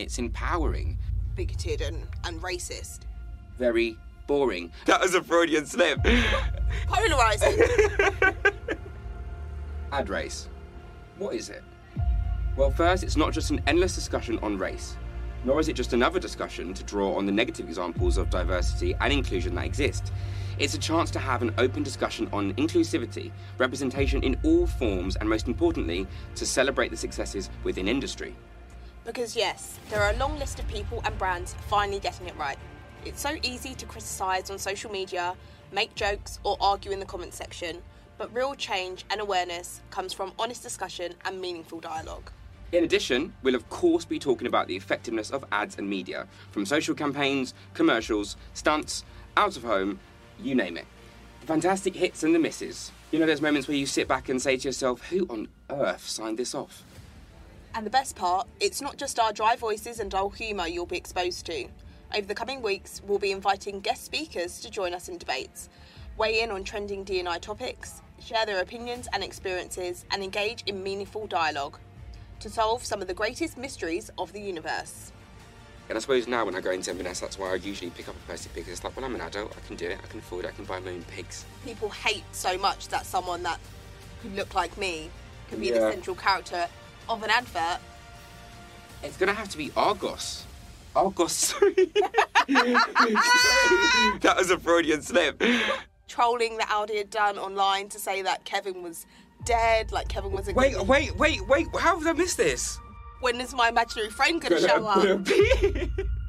It's empowering. Bigoted and, and racist. Very boring. That was a Freudian slip. Polarizing. Ad race. What is it? Well, first, it's not just an endless discussion on race, nor is it just another discussion to draw on the negative examples of diversity and inclusion that exist. It's a chance to have an open discussion on inclusivity, representation in all forms, and most importantly, to celebrate the successes within industry. Because, yes, there are a long list of people and brands finally getting it right. It's so easy to criticise on social media, make jokes, or argue in the comments section, but real change and awareness comes from honest discussion and meaningful dialogue. In addition, we'll of course be talking about the effectiveness of ads and media, from social campaigns, commercials, stunts, out of home, you name it. The fantastic hits and the misses. You know, there's moments where you sit back and say to yourself, who on earth signed this off? And the best part, it's not just our dry voices and dull humour you'll be exposed to. Over the coming weeks, we'll be inviting guest speakers to join us in debates, weigh in on trending D&I topics, share their opinions and experiences, and engage in meaningful dialogue to solve some of the greatest mysteries of the universe. And I suppose now when I go into M&S, that's why I usually pick up a plastic pig. It's like, well, I'm an adult, I can do it, I can afford it, I can buy my own pigs. People hate so much that someone that could look like me could be the central character of an advert. It's gonna have to be Argos. Argos, sorry. that was a Freudian slip. Trolling that Aldi had done online to say that Kevin was dead, like Kevin was a Wait, wait, wait, wait, how have I missed this? When is my imaginary friend gonna show up?